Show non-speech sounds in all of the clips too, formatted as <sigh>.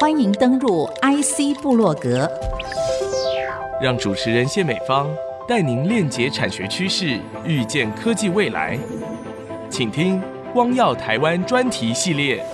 欢迎登入 IC 部落格，让主持人谢美芳带您链接产学趋势，预见科技未来。请听“光耀台湾”专题系列。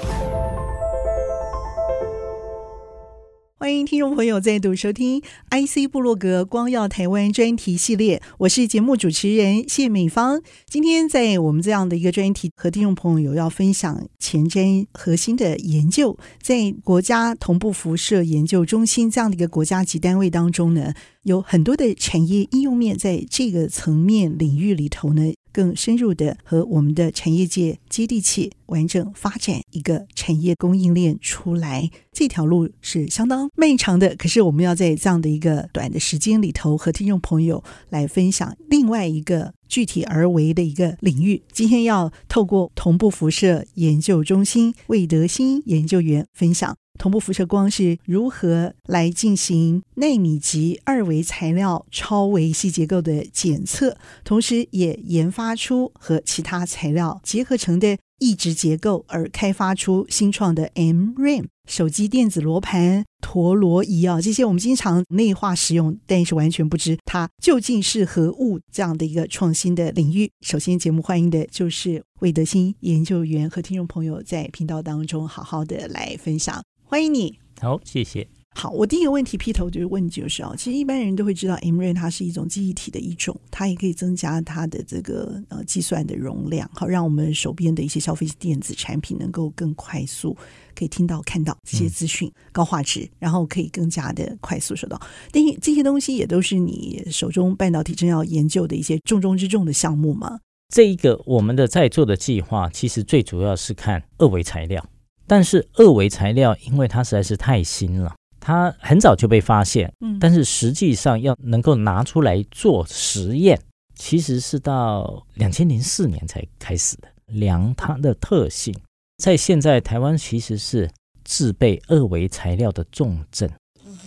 欢迎听众朋友再度收听 IC 部落格光耀台湾专题系列，我是节目主持人谢美芳。今天在我们这样的一个专题和听众朋友有要分享前瞻核心的研究，在国家同步辐射研究中心这样的一个国家级单位当中呢，有很多的产业应用面，在这个层面领域里头呢。更深入的和我们的产业界接地气，完整发展一个产业供应链出来，这条路是相当漫长的。可是我们要在这样的一个短的时间里头，和听众朋友来分享另外一个具体而为的一个领域。今天要透过同步辐射研究中心魏德新研究员分享。同步辐射光是如何来进行纳米级二维材料超微细结构的检测，同时也研发出和其他材料结合成的异质结构，而开发出新创的 MRAM 手机电子罗盘陀螺仪啊，这些我们经常内化使用，但是完全不知它究竟是何物这样的一个创新的领域。首先，节目欢迎的就是魏德新研究员和听众朋友在频道当中好好的来分享。欢迎你，好，谢谢。好，我第一个问题劈头就是问，就是啊，其实一般人都会知道，MRAM 它是一种记忆体的一种，它也可以增加它的这个呃计算的容量，好，让我们手边的一些消费电子产品能够更快速可以听到、看到这些资讯，嗯、高画质，然后可以更加的快速收到。但是这些东西也都是你手中半导体正要研究的一些重中之重的项目吗？这一个我们的在做的计划，其实最主要是看二维材料。但是二维材料，因为它实在是太新了，它很早就被发现。嗯，但是实际上要能够拿出来做实验，其实是到两千零四年才开始的。量它的特性，在现在台湾其实是制备二维材料的重镇，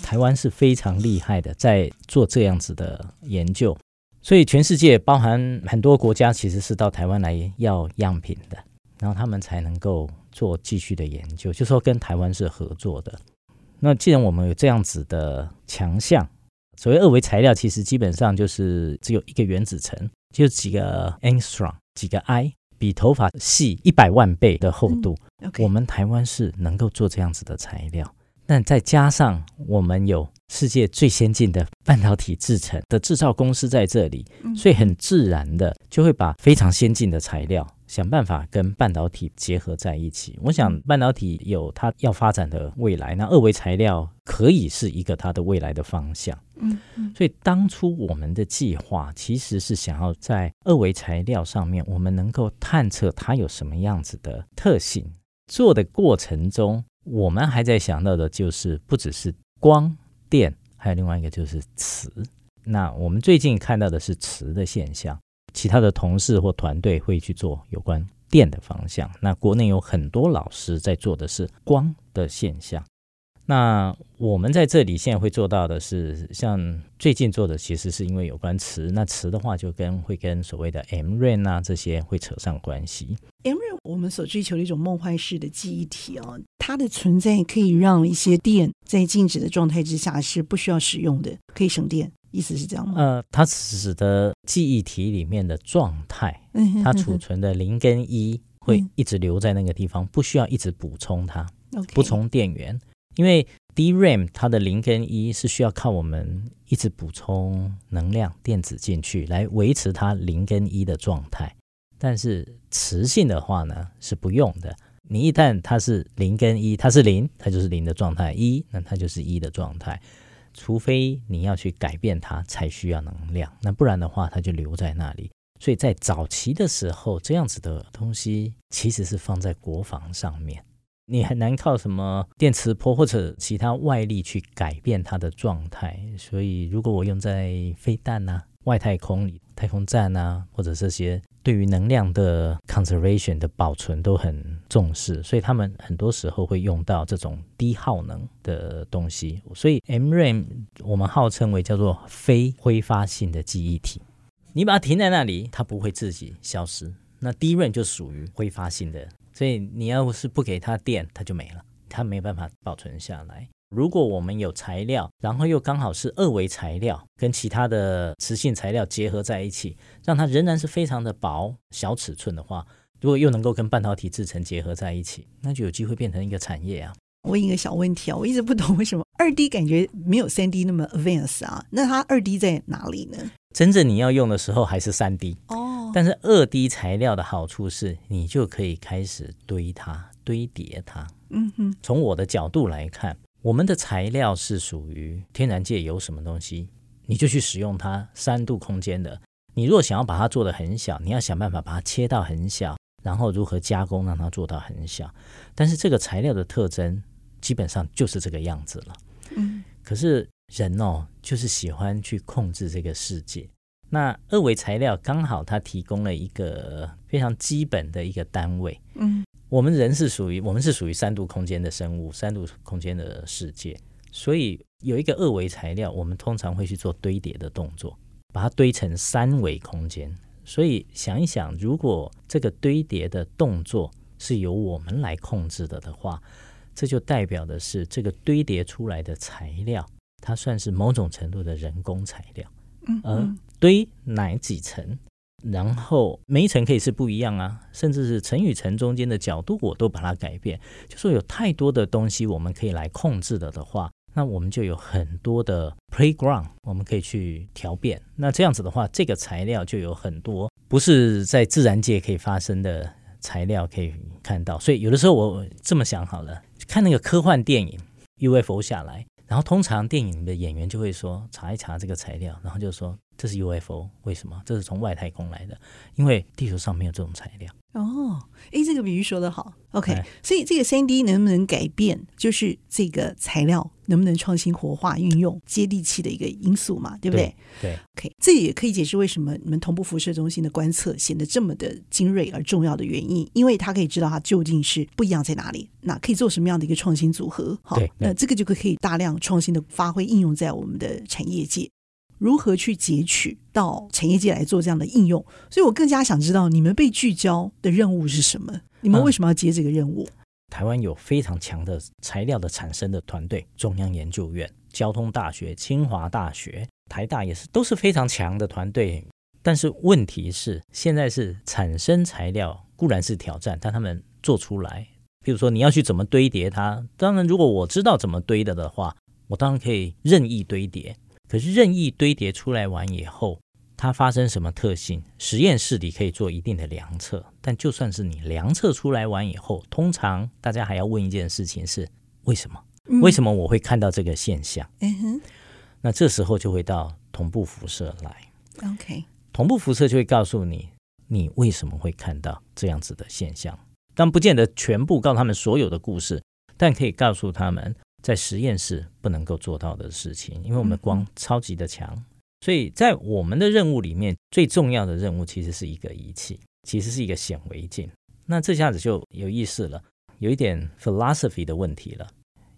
台湾是非常厉害的，在做这样子的研究。所以全世界包含很多国家，其实是到台湾来要样品的，然后他们才能够。做继续的研究，就说跟台湾是合作的。那既然我们有这样子的强项，所谓二维材料，其实基本上就是只有一个原子层，就几个 angstrom，几个 I，比头发细一百万倍的厚度。嗯 okay. 我们台湾是能够做这样子的材料，但再加上我们有世界最先进的半导体制成的制造公司在这里，所以很自然的就会把非常先进的材料。想办法跟半导体结合在一起。我想半导体有它要发展的未来，那二维材料可以是一个它的未来的方向。嗯，所以当初我们的计划其实是想要在二维材料上面，我们能够探测它有什么样子的特性。做的过程中，我们还在想到的就是不只是光电，还有另外一个就是磁。那我们最近看到的是磁的现象。其他的同事或团队会去做有关电的方向。那国内有很多老师在做的是光的现象。那我们在这里现在会做到的是，像最近做的其实是因为有关磁。那磁的话就跟会跟所谓的 M r a n 啊这些会扯上关系。MRAM 我们所追求的一种梦幻式的记忆体哦，它的存在可以让一些电在静止的状态之下是不需要使用的，可以省电。意思是这样吗？呃，它使得记忆体里面的状态，它储存的零跟一会一直留在那个地方，不需要一直补充它，补充电源。因为 DRAM 它的零跟一是需要靠我们一直补充能量电子进去来维持它零跟一的状态。但是磁性的话呢，是不用的。你一旦它是零跟一，它是零，它就是零的状态；一，那它就是一的状态。除非你要去改变它，才需要能量。那不然的话，它就留在那里。所以在早期的时候，这样子的东西其实是放在国防上面，你很难靠什么电磁波或者其他外力去改变它的状态。所以，如果我用在飞弹呐、啊。外太空里，太空站啊，或者这些对于能量的 conservation 的保存都很重视，所以他们很多时候会用到这种低耗能的东西。所以 MRAM 我们号称为叫做非挥发性的记忆体，你把它停在那里，它不会自己消失。那 DRAM 就属于挥发性的所以你要是不给它电，它就没了，它没办法保存下来。如果我们有材料，然后又刚好是二维材料，跟其他的磁性材料结合在一起，让它仍然是非常的薄小尺寸的话，如果又能够跟半导体制成结合在一起，那就有机会变成一个产业啊。我问一个小问题啊，我一直不懂为什么二 D 感觉没有三 D 那么 advanced 啊？那它二 D 在哪里呢？真正你要用的时候还是三 D 哦，但是二 D 材料的好处是你就可以开始堆它、堆叠它。嗯哼，从我的角度来看。我们的材料是属于天然界有什么东西，你就去使用它。三度空间的，你若想要把它做得很小，你要想办法把它切到很小，然后如何加工让它做到很小。但是这个材料的特征基本上就是这个样子了。嗯，可是人哦，就是喜欢去控制这个世界。那二维材料刚好它提供了一个非常基本的一个单位。嗯。我们人是属于我们是属于三度空间的生物，三度空间的世界，所以有一个二维材料，我们通常会去做堆叠的动作，把它堆成三维空间。所以想一想，如果这个堆叠的动作是由我们来控制的的话，这就代表的是这个堆叠出来的材料，它算是某种程度的人工材料。嗯，而堆哪几层？然后每一层可以是不一样啊，甚至是层与层中间的角度，我都把它改变。就说有太多的东西我们可以来控制的的话，那我们就有很多的 playground，我们可以去调变。那这样子的话，这个材料就有很多不是在自然界可以发生的材料可以看到。所以有的时候我这么想好了，看那个科幻电影 UFO 下来，然后通常电影的演员就会说查一查这个材料，然后就说。这是 UFO，为什么？这是从外太空来的，因为地球上没有这种材料。哦，诶，这个比喻说得好。OK，哎，所以这个三 D 能不能改变，就是这个材料能不能创新活化运用接地气的一个因素嘛，对不对？对。对 OK，这也可以解释为什么你们同步辐射中心的观测显得这么的精锐而重要的原因，因为它可以知道它究竟是不一样在哪里，那可以做什么样的一个创新组合。好，那这个就可以大量创新的发挥应用在我们的产业界。如何去截取到产业界来做这样的应用？所以我更加想知道你们被聚焦的任务是什么？你们为什么要接这个任务？嗯、台湾有非常强的材料的产生的团队，中央研究院、交通大学、清华大学、台大也是，都是非常强的团队。但是问题是，现在是产生材料固然是挑战，但他们做出来，比如说你要去怎么堆叠它，当然如果我知道怎么堆的的话，我当然可以任意堆叠。可是任意堆叠出来完以后，它发生什么特性？实验室里可以做一定的量测，但就算是你量测出来完以后，通常大家还要问一件事情是：为什么？为什么我会看到这个现象？嗯哼。那这时候就会到同步辐射来。OK。同步辐射就会告诉你，你为什么会看到这样子的现象。但不见得全部告诉他们所有的故事，但可以告诉他们。在实验室不能够做到的事情，因为我们的光超级的强，所以在我们的任务里面，最重要的任务其实是一个仪器，其实是一个显微镜。那这下子就有意思了，有一点 philosophy 的问题了。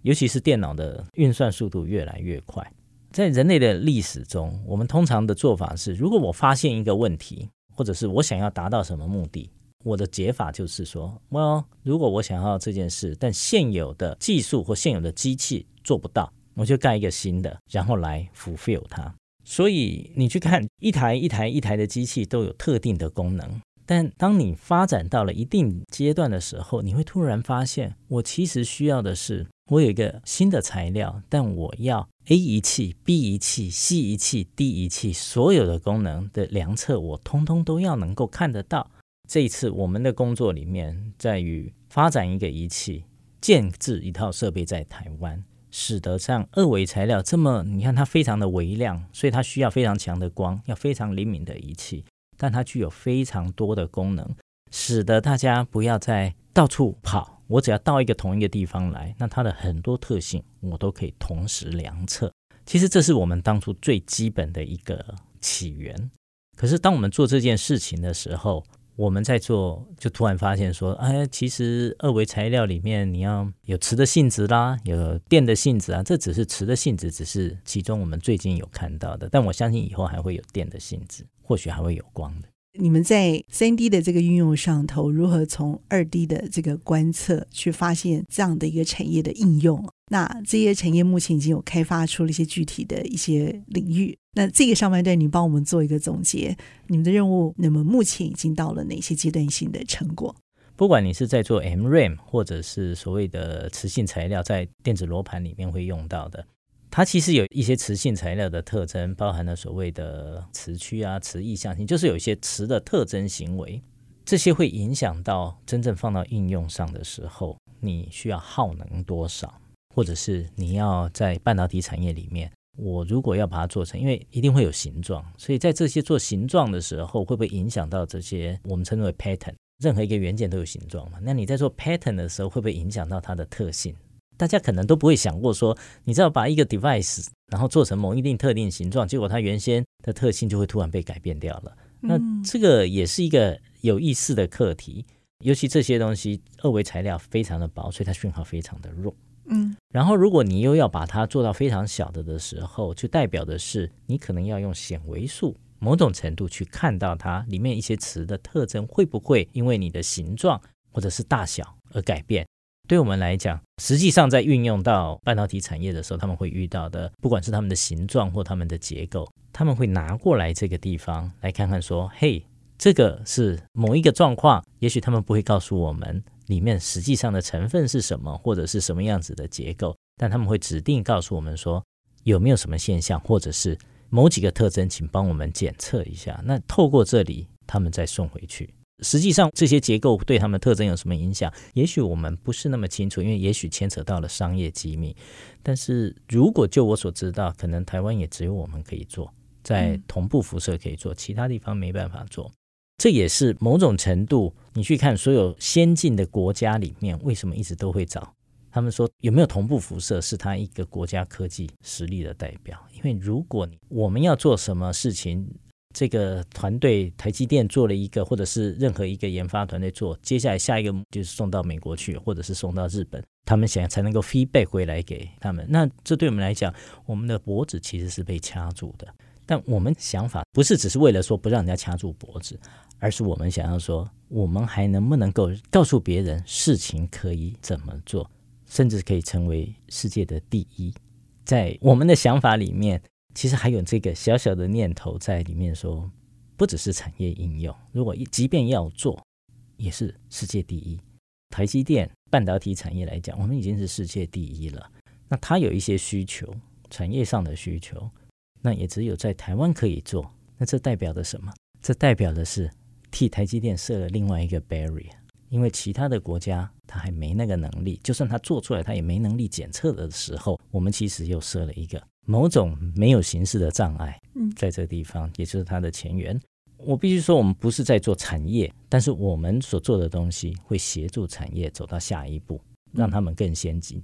尤其是电脑的运算速度越来越快，在人类的历史中，我们通常的做法是，如果我发现一个问题，或者是我想要达到什么目的。我的解法就是说，Well，如果我想要这件事，但现有的技术或现有的机器做不到，我就盖一个新的，然后来 fulfill 它。所以你去看一台一台一台的机器都有特定的功能，但当你发展到了一定阶段的时候，你会突然发现，我其实需要的是，我有一个新的材料，但我要 A 仪器、B 仪器、C 仪器、D 仪器所有的功能的量测，我通通都要能够看得到。这一次我们的工作里面在于发展一个仪器，建置一套设备在台湾，使得像二维材料这么，你看它非常的微量，所以它需要非常强的光，要非常灵敏的仪器，但它具有非常多的功能，使得大家不要再到处跑，我只要到一个同一个地方来，那它的很多特性我都可以同时量测。其实这是我们当初最基本的一个起源。可是当我们做这件事情的时候，我们在做，就突然发现说，哎，其实二维材料里面你要有磁的性质啦，有电的性质啊，这只是磁的性质，只是其中我们最近有看到的。但我相信以后还会有电的性质，或许还会有光的。你们在三 D 的这个运用上头，如何从二 D 的这个观测去发现这样的一个产业的应用？那这些产业目前已经有开发出了一些具体的一些领域。那这个上半段，你帮我们做一个总结，你们的任务，那么目前已经到了哪些阶段性的成果？不管你是在做 MRAM，或者是所谓的磁性材料，在电子罗盘里面会用到的。它其实有一些磁性材料的特征，包含了所谓的磁区啊、磁异向性，就是有一些磁的特征行为，这些会影响到真正放到应用上的时候，你需要耗能多少，或者是你要在半导体产业里面，我如果要把它做成，因为一定会有形状，所以在这些做形状的时候，会不会影响到这些我们称之为 pattern？任何一个元件都有形状嘛，那你在做 pattern 的时候，会不会影响到它的特性？大家可能都不会想过说，你知道把一个 device 然后做成某一定特定形状，结果它原先的特性就会突然被改变掉了。那这个也是一个有意思的课题，尤其这些东西二维材料非常的薄，所以它讯号非常的弱。嗯，然后如果你又要把它做到非常小的的时候，就代表的是你可能要用显微术某种程度去看到它里面一些词的特征会不会因为你的形状或者是大小而改变。对我们来讲，实际上在运用到半导体产业的时候，他们会遇到的，不管是他们的形状或他们的结构，他们会拿过来这个地方来看看，说：“嘿，这个是某一个状况。”也许他们不会告诉我们里面实际上的成分是什么，或者是什么样子的结构，但他们会指定告诉我们说有没有什么现象，或者是某几个特征，请帮我们检测一下。那透过这里，他们再送回去。实际上，这些结构对他们特征有什么影响？也许我们不是那么清楚，因为也许牵扯到了商业机密。但是如果就我所知道，可能台湾也只有我们可以做，在同步辐射可以做，其他地方没办法做。这也是某种程度，你去看所有先进的国家里面，为什么一直都会找他们说有没有同步辐射，是他一个国家科技实力的代表。因为如果你我们要做什么事情，这个团队，台积电做了一个，或者是任何一个研发团队做，接下来下一个就是送到美国去，或者是送到日本，他们想才能够 feedback 回来给他们。那这对我们来讲，我们的脖子其实是被掐住的。但我们想法不是只是为了说不让人家掐住脖子，而是我们想要说，我们还能不能够告诉别人事情可以怎么做，甚至可以成为世界的第一。在我们的想法里面。其实还有这个小小的念头在里面，说不只是产业应用，如果即便要做，也是世界第一。台积电半导体产业来讲，我们已经是世界第一了。那它有一些需求，产业上的需求，那也只有在台湾可以做。那这代表的什么？这代表的是替台积电设了另外一个 barrier，因为其他的国家它还没那个能力，就算它做出来，它也没能力检测的时候，我们其实又设了一个。某种没有形式的障碍，在这个地方，也就是它的前缘。我必须说，我们不是在做产业，但是我们所做的东西会协助产业走到下一步，让他们更先进，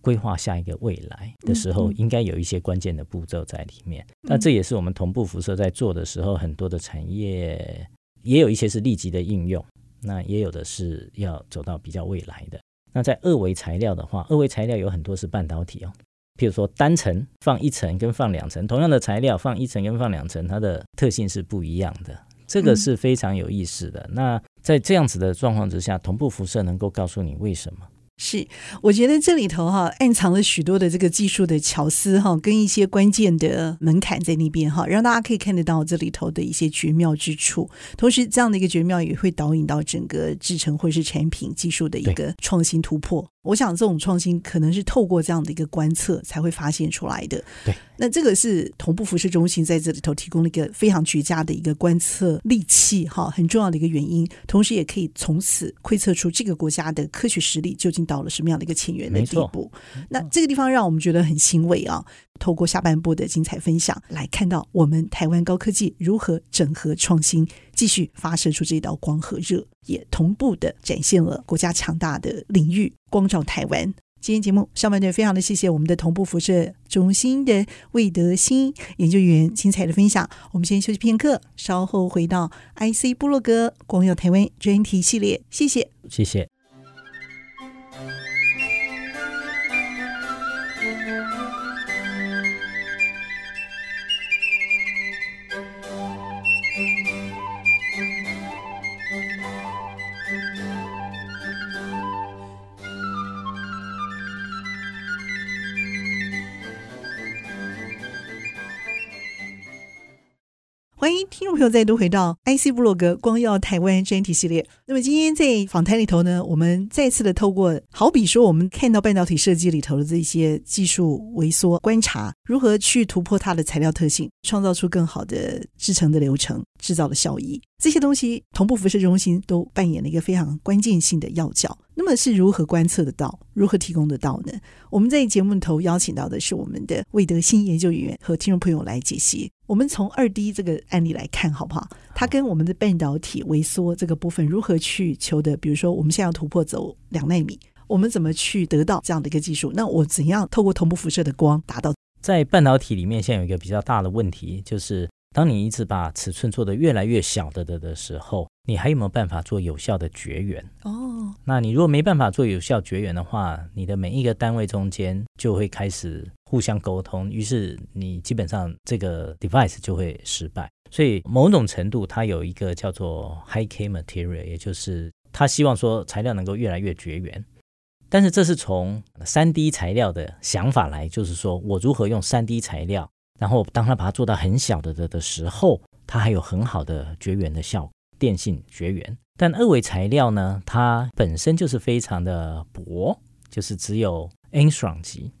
规划下一个未来的时候，应该有一些关键的步骤在里面。那这也是我们同步辐射在做的时候，很多的产业也有一些是立即的应用，那也有的是要走到比较未来的。那在二维材料的话，二维材料有很多是半导体哦。譬如说，单层放一层跟放两层，同样的材料放一层跟放两层，它的特性是不一样的，这个是非常有意思的。那在这样子的状况之下，同步辐射能够告诉你为什么？是，我觉得这里头哈暗藏了许多的这个技术的巧思哈，跟一些关键的门槛在那边哈，让大家可以看得到这里头的一些绝妙之处。同时，这样的一个绝妙也会导引到整个制成或是产品技术的一个创新突破。我想这种创新可能是透过这样的一个观测才会发现出来的。对，那这个是同步辐射中心在这里头提供了一个非常绝佳的一个观测利器，哈，很重要的一个原因。同时，也可以从此窥测出这个国家的科学实力究竟到了什么样的一个前沿的地步。那这个地方让我们觉得很欣慰啊。透过下半部的精彩分享，来看到我们台湾高科技如何整合创新，继续发射出这道光和热，也同步的展现了国家强大的领域，光照台湾。今天节目上半段非常的谢谢我们的同步辐射中心的魏德兴研究员精彩的分享。我们先休息片刻，稍后回到 IC 部落格光耀台湾专题系列。谢谢，谢谢。迎听众朋友再度回到 IC 部落格光耀台湾专题系列。那么今天在访谈里头呢，我们再次的透过，好比说我们看到半导体设计里头的这些技术萎缩观察，如何去突破它的材料特性，创造出更好的制成的流程、制造的效益。这些东西，同步辐射中心都扮演了一个非常关键性的要角。那么是如何观测得到，如何提供得到呢？我们在节目头邀请到的是我们的魏德新研究员和听众朋友来解析。我们从二 D 这个案例来看，好不好？它跟我们的半导体微缩这个部分如何去求得？比如说，我们现在要突破走两纳米，我们怎么去得到这样的一个技术？那我怎样透过同步辐射的光达到？在半导体里面，现在有一个比较大的问题就是。当你一直把尺寸做得越来越小的的的时候，你还有没有办法做有效的绝缘？哦，那你如果没办法做有效绝缘的话，你的每一个单位中间就会开始互相沟通，于是你基本上这个 device 就会失败。所以某种程度，它有一个叫做 high-k material，也就是他希望说材料能够越来越绝缘。但是这是从三 D 材料的想法来，就是说我如何用三 D 材料。然后，当它把它做到很小的的的时候，它还有很好的绝缘的效果，电性绝缘。但二维材料呢，它本身就是非常的薄，就是只有 Angstrom 级。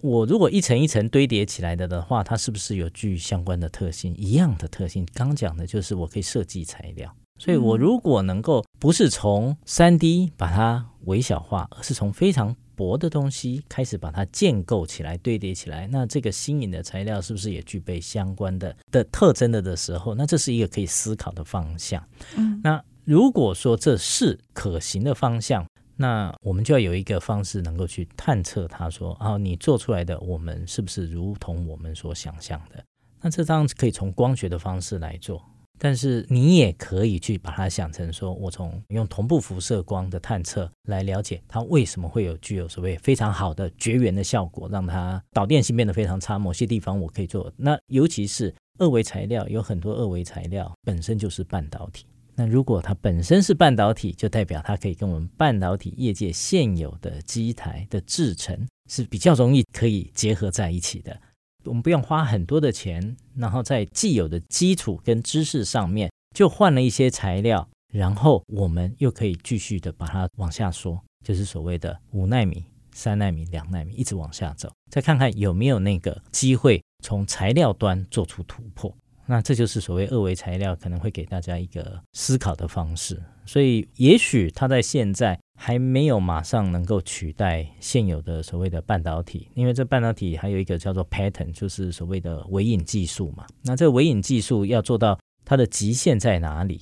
我如果一层一层堆叠起来的的话，它是不是有具相关的特性？一样的特性。刚讲的就是我可以设计材料，所以我如果能够不是从三 D 把它微小化，而是从非常薄的东西开始把它建构起来、堆叠起来，那这个新颖的材料是不是也具备相关的的特征的的时候，那这是一个可以思考的方向。嗯，那如果说这是可行的方向，那我们就要有一个方式能够去探测它，说啊，你做出来的我们是不是如同我们所想象的？那这当然可以从光学的方式来做。但是你也可以去把它想成说，我从用同步辐射光的探测来了解它为什么会有具有所谓非常好的绝缘的效果，让它导电性变得非常差。某些地方我可以做。那尤其是二维材料，有很多二维材料本身就是半导体。那如果它本身是半导体，就代表它可以跟我们半导体业界现有的机台的制程是比较容易可以结合在一起的。我们不用花很多的钱，然后在既有的基础跟知识上面就换了一些材料，然后我们又可以继续的把它往下说，就是所谓的五纳米、三纳米、两纳米，一直往下走，再看看有没有那个机会从材料端做出突破。那这就是所谓二维材料可能会给大家一个思考的方式。所以也许它在现在。还没有马上能够取代现有的所谓的半导体，因为这半导体还有一个叫做 pattern，就是所谓的微影技术嘛。那这个微影技术要做到它的极限在哪里？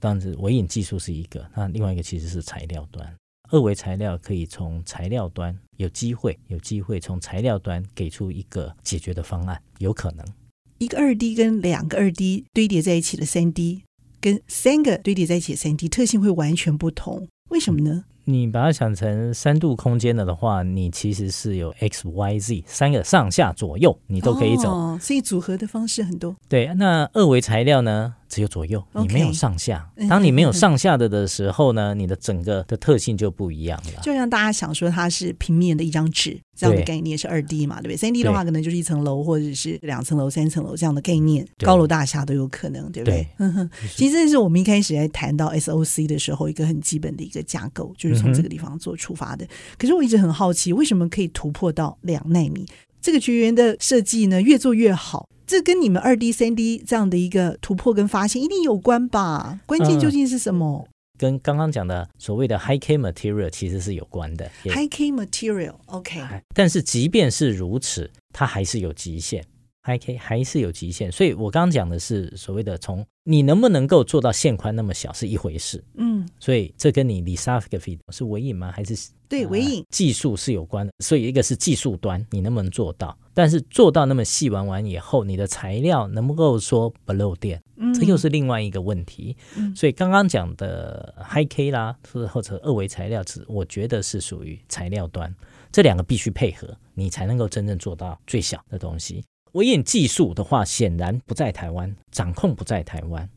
当然，微影技术是一个，那另外一个其实是材料端。二维材料可以从材料端有机会，有机会从材料端给出一个解决的方案，有可能。一个二 D 跟两个二 D 堆叠在一起的三 D，跟三个堆叠在一起的三 D 特性会完全不同。为什么呢？你把它想成三度空间了的话，你其实是有 x、y、z 三个上下左右，你都可以走。哦，所以组合的方式很多。对，那二维材料呢？只有左右，你没有上下。当你没有上下的的时候呢，<laughs> 你的整个的特性就不一样了。就像大家想说它是平面的一张纸这样的概念是二 D 嘛，对不对？三 D 的话可能就是一层楼或者是两层楼、三层楼这样的概念，高楼大厦都有可能，对不对？对其实这是我们一开始在谈到 SOC 的时候一个很基本的一个架构，就是从这个地方做出发的。嗯、可是我一直很好奇，为什么可以突破到两纳米？这个绝缘的设计呢，越做越好。这跟你们二 D、三 D 这样的一个突破跟发现一定有关吧？关键究竟是什么？嗯、跟刚刚讲的所谓的 High K Material 其实是有关的。High K Material，OK。但是即便是如此，它还是有极限。High K 还是有极限，所以我刚刚讲的是所谓的从你能不能够做到线宽那么小是一回事。嗯，所以这跟你 lithography 是微影吗？还是对微影、呃、技术是有关的？所以一个是技术端，你能不能做到？但是做到那么细玩完以后，你的材料能不能够说不漏电？嗯，这又是另外一个问题。嗯，所以刚刚讲的 High K 啦，或者二维材料，是我觉得是属于材料端，这两个必须配合，你才能够真正做到最小的东西。微影技术的话，显然不在台湾，掌控不在台湾，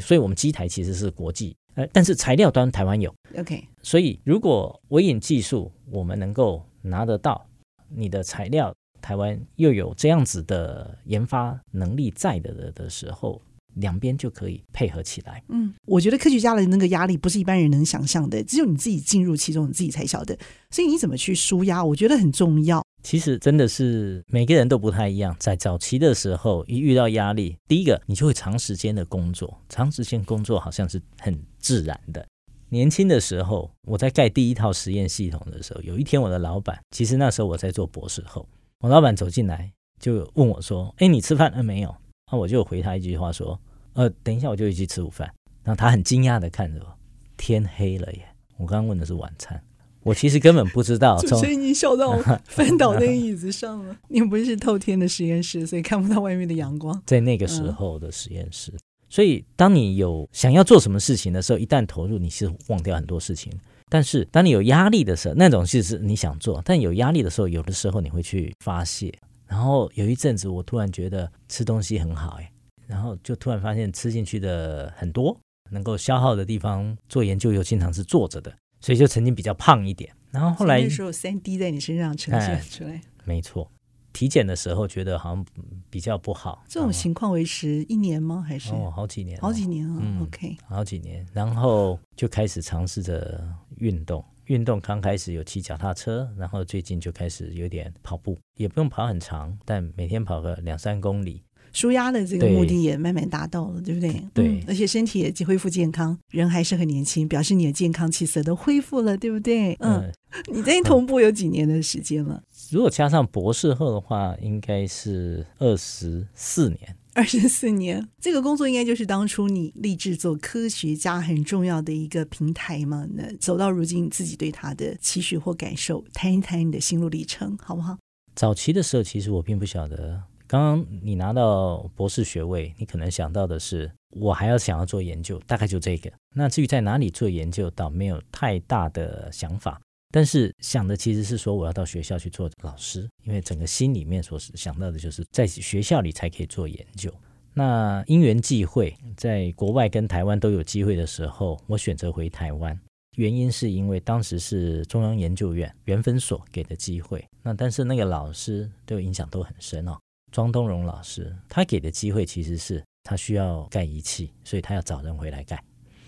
所以我们机台其实是国际，呃，但是材料端台湾有。OK，所以如果微影技术我们能够拿得到，你的材料。台湾又有这样子的研发能力在的的的时候，两边就可以配合起来。嗯，我觉得科学家的那个压力不是一般人能想象的，只有你自己进入其中，你自己才晓得。所以你怎么去舒压，我觉得很重要。其实真的是每个人都不太一样。在早期的时候，一遇到压力，第一个你就会长时间的工作，长时间工作好像是很自然的。年轻的时候，我在盖第一套实验系统的时候，有一天我的老板，其实那时候我在做博士后，我老板走进来就问我说：“哎，你吃饭了没有？”那我就回他一句话说：“呃，等一下我就去吃午饭。”然后他很惊讶的看着我，天黑了耶！我刚刚问的是晚餐。我其实根本不知道，所以你笑到 <laughs> 翻倒那个椅子上了。你不是透天的实验室，所以看不到外面的阳光。在那个时候的实验室，所以当你有想要做什么事情的时候，一旦投入，你是忘掉很多事情。但是当你有压力的时候，那种事是你想做，但有压力的时候，有的时候你会去发泄。然后有一阵子，我突然觉得吃东西很好，哎，然后就突然发现吃进去的很多，能够消耗的地方，做研究又经常是坐着的。所以就曾经比较胖一点，然后后来那时候三 D 在你身上呈现出来，没错。体检的时候觉得好像比较不好。这种情况维持一年吗？还是哦，好几年，好几年啊。嗯，OK，好几年。然后就开始尝试着运动，运动刚开始有骑脚踏车，然后最近就开始有点跑步，也不用跑很长，但每天跑个两三公里。纾压的这个目的也慢慢达到了，对，对不对？对、嗯，而且身体也恢复健康，人还是很年轻，表示你的健康气色都恢复了，对不对？嗯，嗯，你在同步有几年的时间了？如果加上博士后的话，应该是二十四年。二十四年，这个工作应该就是当初你立志做科学家很重要的一个平台嘛？那走到如今，你自己对他的期许或感受，谈一谈你的心路历程，好不好？早期的时候，其实我并不晓得。刚刚你拿到博士学位，你可能想到的是我还要想要做研究，大概就这个。那至于在哪里做研究，倒没有太大的想法。但是想的其实是说我要到学校去做老师，因为整个心里面所想到的就是在学校里才可以做研究。那因缘际会，在国外跟台湾都有机会的时候，我选择回台湾，原因是因为当时是中央研究院原分所给的机会。那但是那个老师对我影响都很深哦。庄东荣老师，他给的机会其实是他需要盖仪器，所以他要找人回来盖。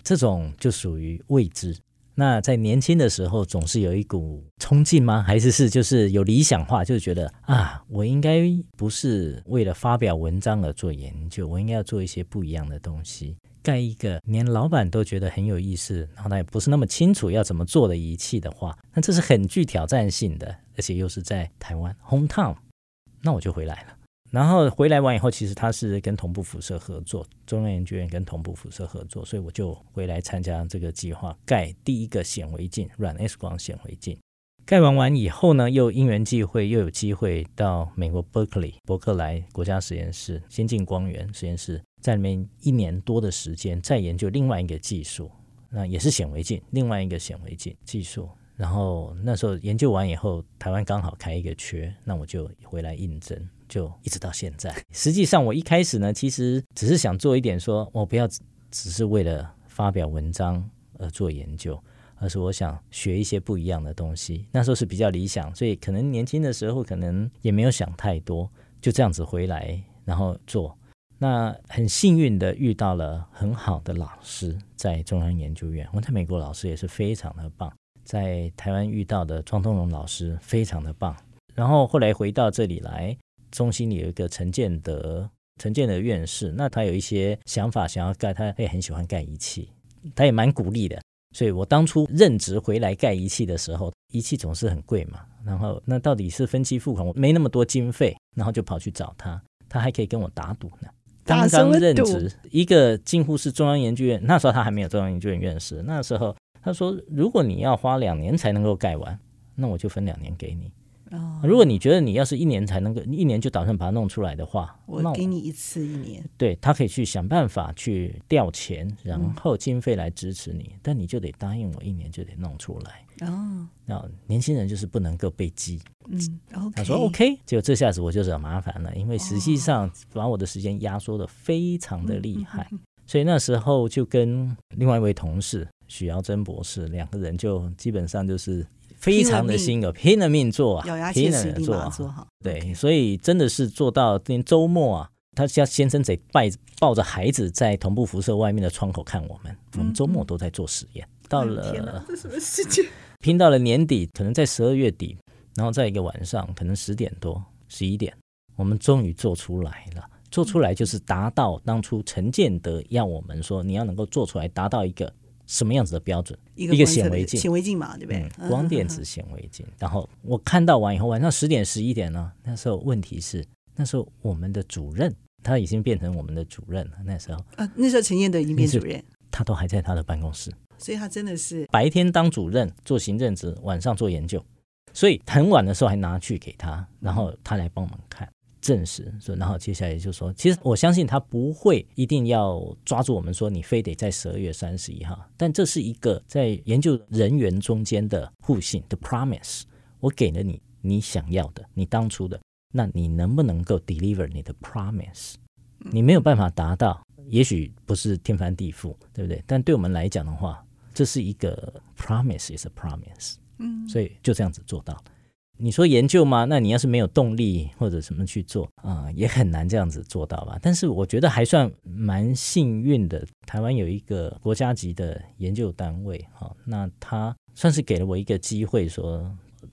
这种就属于未知。那在年轻的时候，总是有一股冲劲吗？还是是就是有理想化，就是觉得啊，我应该不是为了发表文章而做研究，我应该要做一些不一样的东西，盖一个连老板都觉得很有意思，然后他也不是那么清楚要怎么做的仪器的话，那这是很具挑战性的，而且又是在台湾 hometown，那我就回来了。然后回来完以后，其实他是跟同步辐射合作，中央研究院跟同步辐射合作，所以我就回来参加这个计划，盖第一个显微镜，软 X 光显微镜。盖完完以后呢，又因缘际会，又有机会到美国 Berkeley 伯克莱国家实验室先进光源实验室，在里面一年多的时间，再研究另外一个技术，那也是显微镜，另外一个显微镜技术。然后那时候研究完以后，台湾刚好开一个缺，那我就回来应征。就一直到现在。实际上，我一开始呢，其实只是想做一点说，我不要只是为了发表文章而做研究，而是我想学一些不一样的东西。那时候是比较理想，所以可能年轻的时候可能也没有想太多，就这样子回来，然后做。那很幸运的遇到了很好的老师，在中央研究院。我在美国老师也是非常的棒，在台湾遇到的庄东荣老师非常的棒。然后后来回到这里来。中心里有一个陈建德，陈建德院士，那他有一些想法想要盖，他也很喜欢盖仪器，他也蛮鼓励的。所以我当初任职回来盖仪器的时候，仪器总是很贵嘛，然后那到底是分期付款，我没那么多经费，然后就跑去找他，他还可以跟我打赌呢。刚刚任职一个近乎是中央研究院，那时候他还没有中央研究院院士，那时候他说，如果你要花两年才能够盖完，那我就分两年给你。哦，如果你觉得你要是一年才能够一年就打算把它弄出来的话，我给你一次一年。对，他可以去想办法去调钱，然后经费来支持你，嗯，但你就得答应我一年就得弄出来。哦，那年轻人就是不能够被激。嗯，okay，他说 OK，结果这下子我就惹麻烦了，因为实际上把我的时间压缩的非常的厉害，哦，所以那时候就跟另外一位同事许尧珍博士两个人就基本上就是。非常的辛苦，拼了命做啊，咬牙切齿，拼了命做好。对，所以真的是做到连周末啊他家先生得抱抱着孩子在同步辐射外面的窗口看我们。我们周末都在做实验。到了，这什么时间？<laughs> 拼到了年底，可能在十二月底，然后在一个晚上，可能十点多、十一点，我们终于做出来了。做出来就是达到当初陈建德要我们说，你要能够做出来，达到一个什么样子的标准？一个显微镜，显微镜嘛，对不对？嗯，光电子显微镜。然后我看到完以后，晚上十点、十一点呢，那时候问题是，那时候我们的主任他已经变成我们的主任了。那时候啊，那时候陈建德已经变主任，他都还在他的办公室，所以他真的是白天当主任做行政职，晚上做研究，所以很晚的时候还拿去给他，然后他来帮忙看。证实说，然后接下来就说，其实我相信他不会一定要抓住我们说，你非得在十二月三十一号，但这是一个在研究人员中间的互信的 promise。我给了你你想要的，你当初的，那你能不能够 deliver 你的 promise？你没有办法达到，也许不是天翻地覆，对不对？但对我们来讲的话，这是一个 promise is a promise。嗯，所以就这样子做到。你说研究吗？那你要是没有动力或者什么去做啊、也很难这样子做到吧。但是我觉得还算蛮幸运的，台湾有一个国家级的研究单位，哈、那他算是给了我一个机会说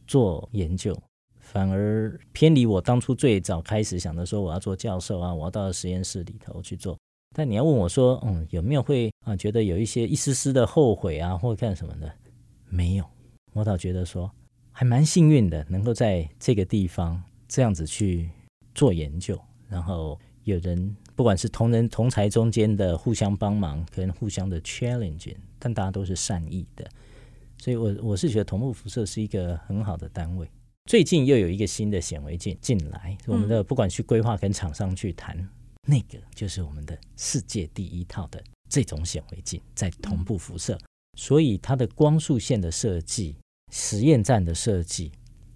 做研究，反而偏离我当初最早开始想的说我要做教授啊，我要到实验室里头去做。但你要问我说，嗯，有没有会啊觉得有一些一丝丝的后悔啊，或干什么的？没有，我倒觉得说。还蛮幸运的，能够在这个地方这样子去做研究，然后有人不管是同仁同才中间的互相帮忙，跟互相的 challenge，但大家都是善意的，所以我我是觉得同步辐射是一个很好的单位。最近又有一个新的显微镜进来，我们的不管去规划跟厂商去谈，嗯、那个就是我们的世界第一套的这种显微镜在同步辐射，所以它的光束线的设计。实验站的设计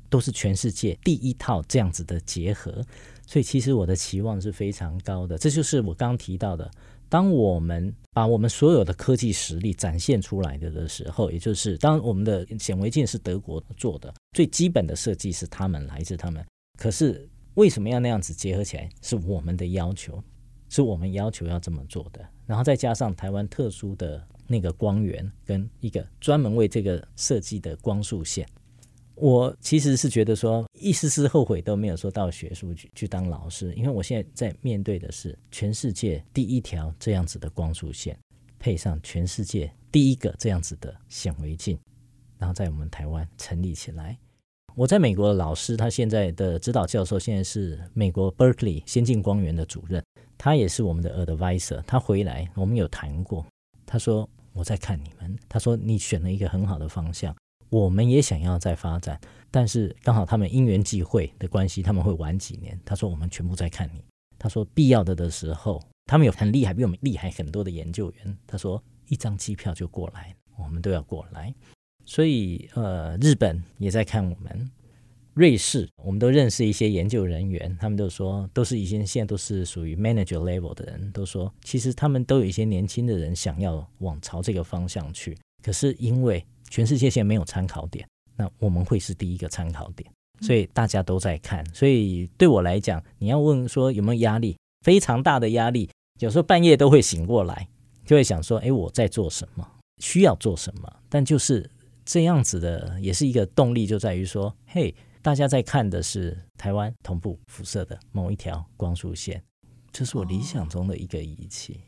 都是全世界第一套这样子的结合，所以其实我的期望是非常高的。这就是我刚刚提到的，当我们把我们所有的科技实力展现出来的的时候，也就是当我们的显微镜是德国做的，最基本的设计是他们来自他们，可是为什么要那样子结合起来？是我们的要求，是我们要求要这么做的，然后再加上台湾特殊的。那个光源跟一个专门为这个设计的光束线，我其实是觉得说一丝丝后悔都没有说到学术去去当老师，因为我现在在面对的是全世界第一条这样子的光束线，配上全世界第一个这样子的显微镜，然后在我们台湾成立起来。我在美国的老师，他现在的指导教授现在是美国 Berkeley 先进光源的主任，他也是我们的 advisor。他回来我们有谈过，他说。我在看你们，他说你选了一个很好的方向，我们也想要再发展，但是刚好他们因缘际会的关系，他们会晚几年。他说我们全部在看你。他说必要的的时候，他们有很厉害，比我们厉害很多的研究员。他说一张机票就过来，我们都要过来。所以呃，日本也在看我们。瑞士，我们都认识一些研究人员，他们都说都是已经现在都是属于 manager level 的人，都说其实他们都有一些年轻的人想要往朝这个方向去，可是因为全世界现在没有参考点，那我们会是第一个参考点，所以大家都在看。所以对我来讲，你要问说有没有压力，非常大的压力，有时候半夜都会醒过来，就会想说，哎，我在做什么，需要做什么？但就是这样子的，也是一个动力，就在于说，嘿。大家在看的是台湾同步辐射的某一条光束线，这是我理想中的一个仪器。哦、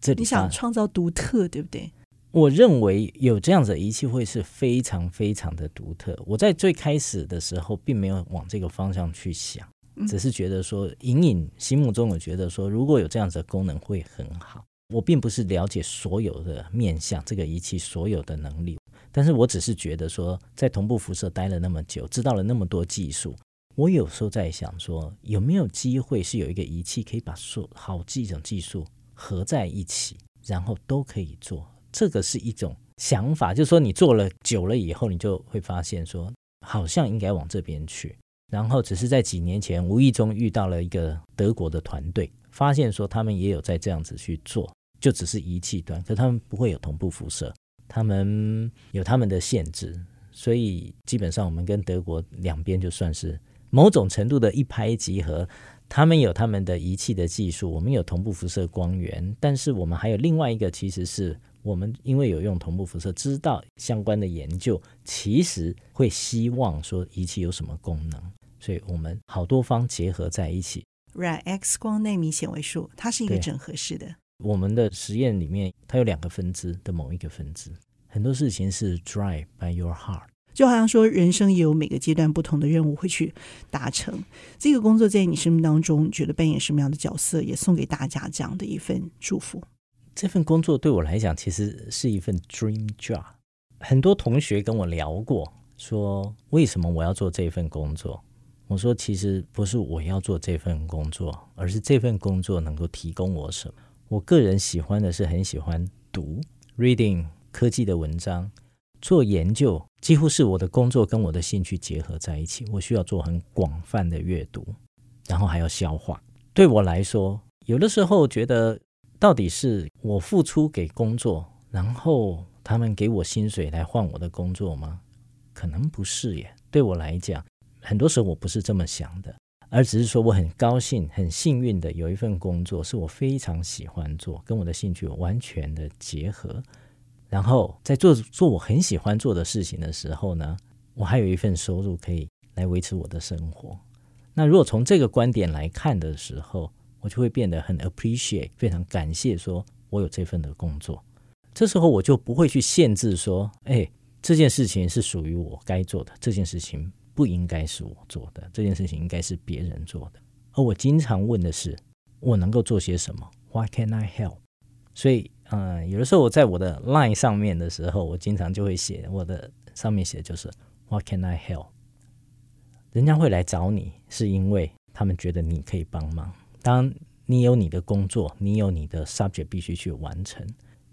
这里你想创造独特，对不对？我认为有这样子的仪器会是非常非常的独特。我在最开始的时候并没有往这个方向去想，只是觉得说隐隐心目中我觉得说如果有这样子的功能会很好。我并不是了解所有的面向这个仪器所有的能力。但是我只是觉得说，在同步辐射待了那么久，知道了那么多技术，我有时候在想说，有没有机会是有一个仪器可以把所好几种技术合在一起，然后都可以做。这个是一种想法，就是说你做了久了以后，你就会发现说，好像应该往这边去。然后只是在几年前无意中遇到了一个德国的团队，发现说他们也有在这样子去做，就只是仪器端，可他们不会有同步辐射。他们有他们的限制，所以基本上我们跟德国两边就算是某种程度的一拍即合。他们有他们的仪器的技术，我们有同步辐射光源，但是我们还有另外一个，其实是我们因为有用同步辐射，知道相关的研究，其实会希望说仪器有什么功能，所以我们好多方结合在一起。Right X 光内米显微术，它是一个整合式的。我们的实验里面，它有两个分支的某一个分支，很多事情是 drive by your heart。就好像说，人生也有每个阶段不同的任务会去达成。这个工作在你生命当中，觉得扮演什么样的角色？也送给大家这样的一份祝福。这份工作对我来讲，其实是一份 dream job。很多同学跟我聊过，说为什么我要做这份工作？我说，其实不是我要做这份工作，而是这份工作能够提供我什么。我个人喜欢的是很喜欢读 reading 科技的文章。做研究几乎是我的工作跟我的兴趣结合在一起。我需要做很广泛的阅读，然后还要消化。对我来说，有的时候觉得，到底是我付出给工作，然后他们给我薪水来换我的工作吗？可能不是耶。对我来讲，很多时候我不是这么想的，而只是说我很高兴、很幸运的有一份工作是我非常喜欢做，跟我的兴趣完全的结合。然后在做做我很喜欢做的事情的时候呢，我还有一份收入可以来维持我的生活。那如果从这个观点来看的时候，我就会变得很 appreciate，非常感谢说我有这份的工作。这时候我就不会去限制说，哎，这件事情是属于我该做的，这件事情不应该是我做的，这件事情应该是别人做的。而我经常问的是，我能够做些什么？What can I help？所以。嗯，有的时候我在我的 line 上面的时候，我经常就会写我的上面写就是 What can I help？人家会来找你，是因为他们觉得你可以帮忙。当你有你的工作，你有你的 subject 必须去完成。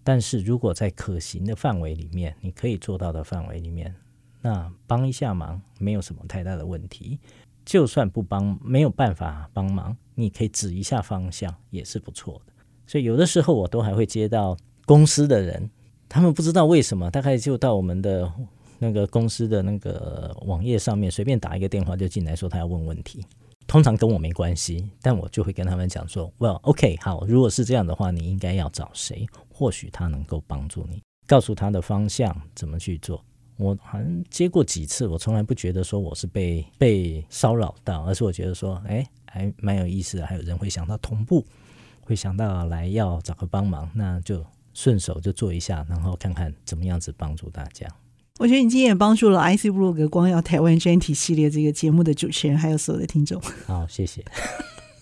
但是如果在可行的范围里面，你可以做到的范围里面，那帮一下忙没有什么太大的问题。就算不帮，没有办法帮忙，你可以指一下方向，也是不错的。所以有的时候我都还会接到公司的人，他们不知道为什么，大概就到我们的那个公司的那个网页上面，随便打一个电话就进来说他要问问题。通常跟我没关系，但我就会跟他们讲说，Well, OK，好，如果是这样的话，你应该要找谁？或许他能够帮助你，告诉他的方向怎么去做。我好像接过几次，我从来不觉得说我是被被骚扰到，而是我觉得说，哎，还蛮有意思的，还有人会想到同步。会想到来要找个帮忙，那就顺手就做一下，然后看看怎么样子帮助大家。我觉得你今天也帮助了 IC 部落格光耀台湾专题系列这个节目的主持人，还有所有的听众。好，谢谢，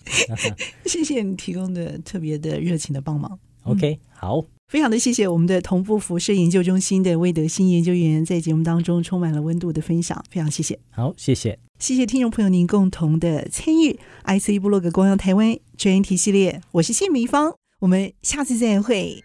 <laughs> 谢谢你提供的特别的热情的帮忙。OK，、嗯、好。非常的谢谢我们的同步辐射研究中心的魏德新研究员在节目当中充满了温度的分享，非常谢谢。好，谢谢，谢谢听众朋友您共同的参与。IC 部落格光耀台湾专题系列，我是谢明芳，我们下次再会。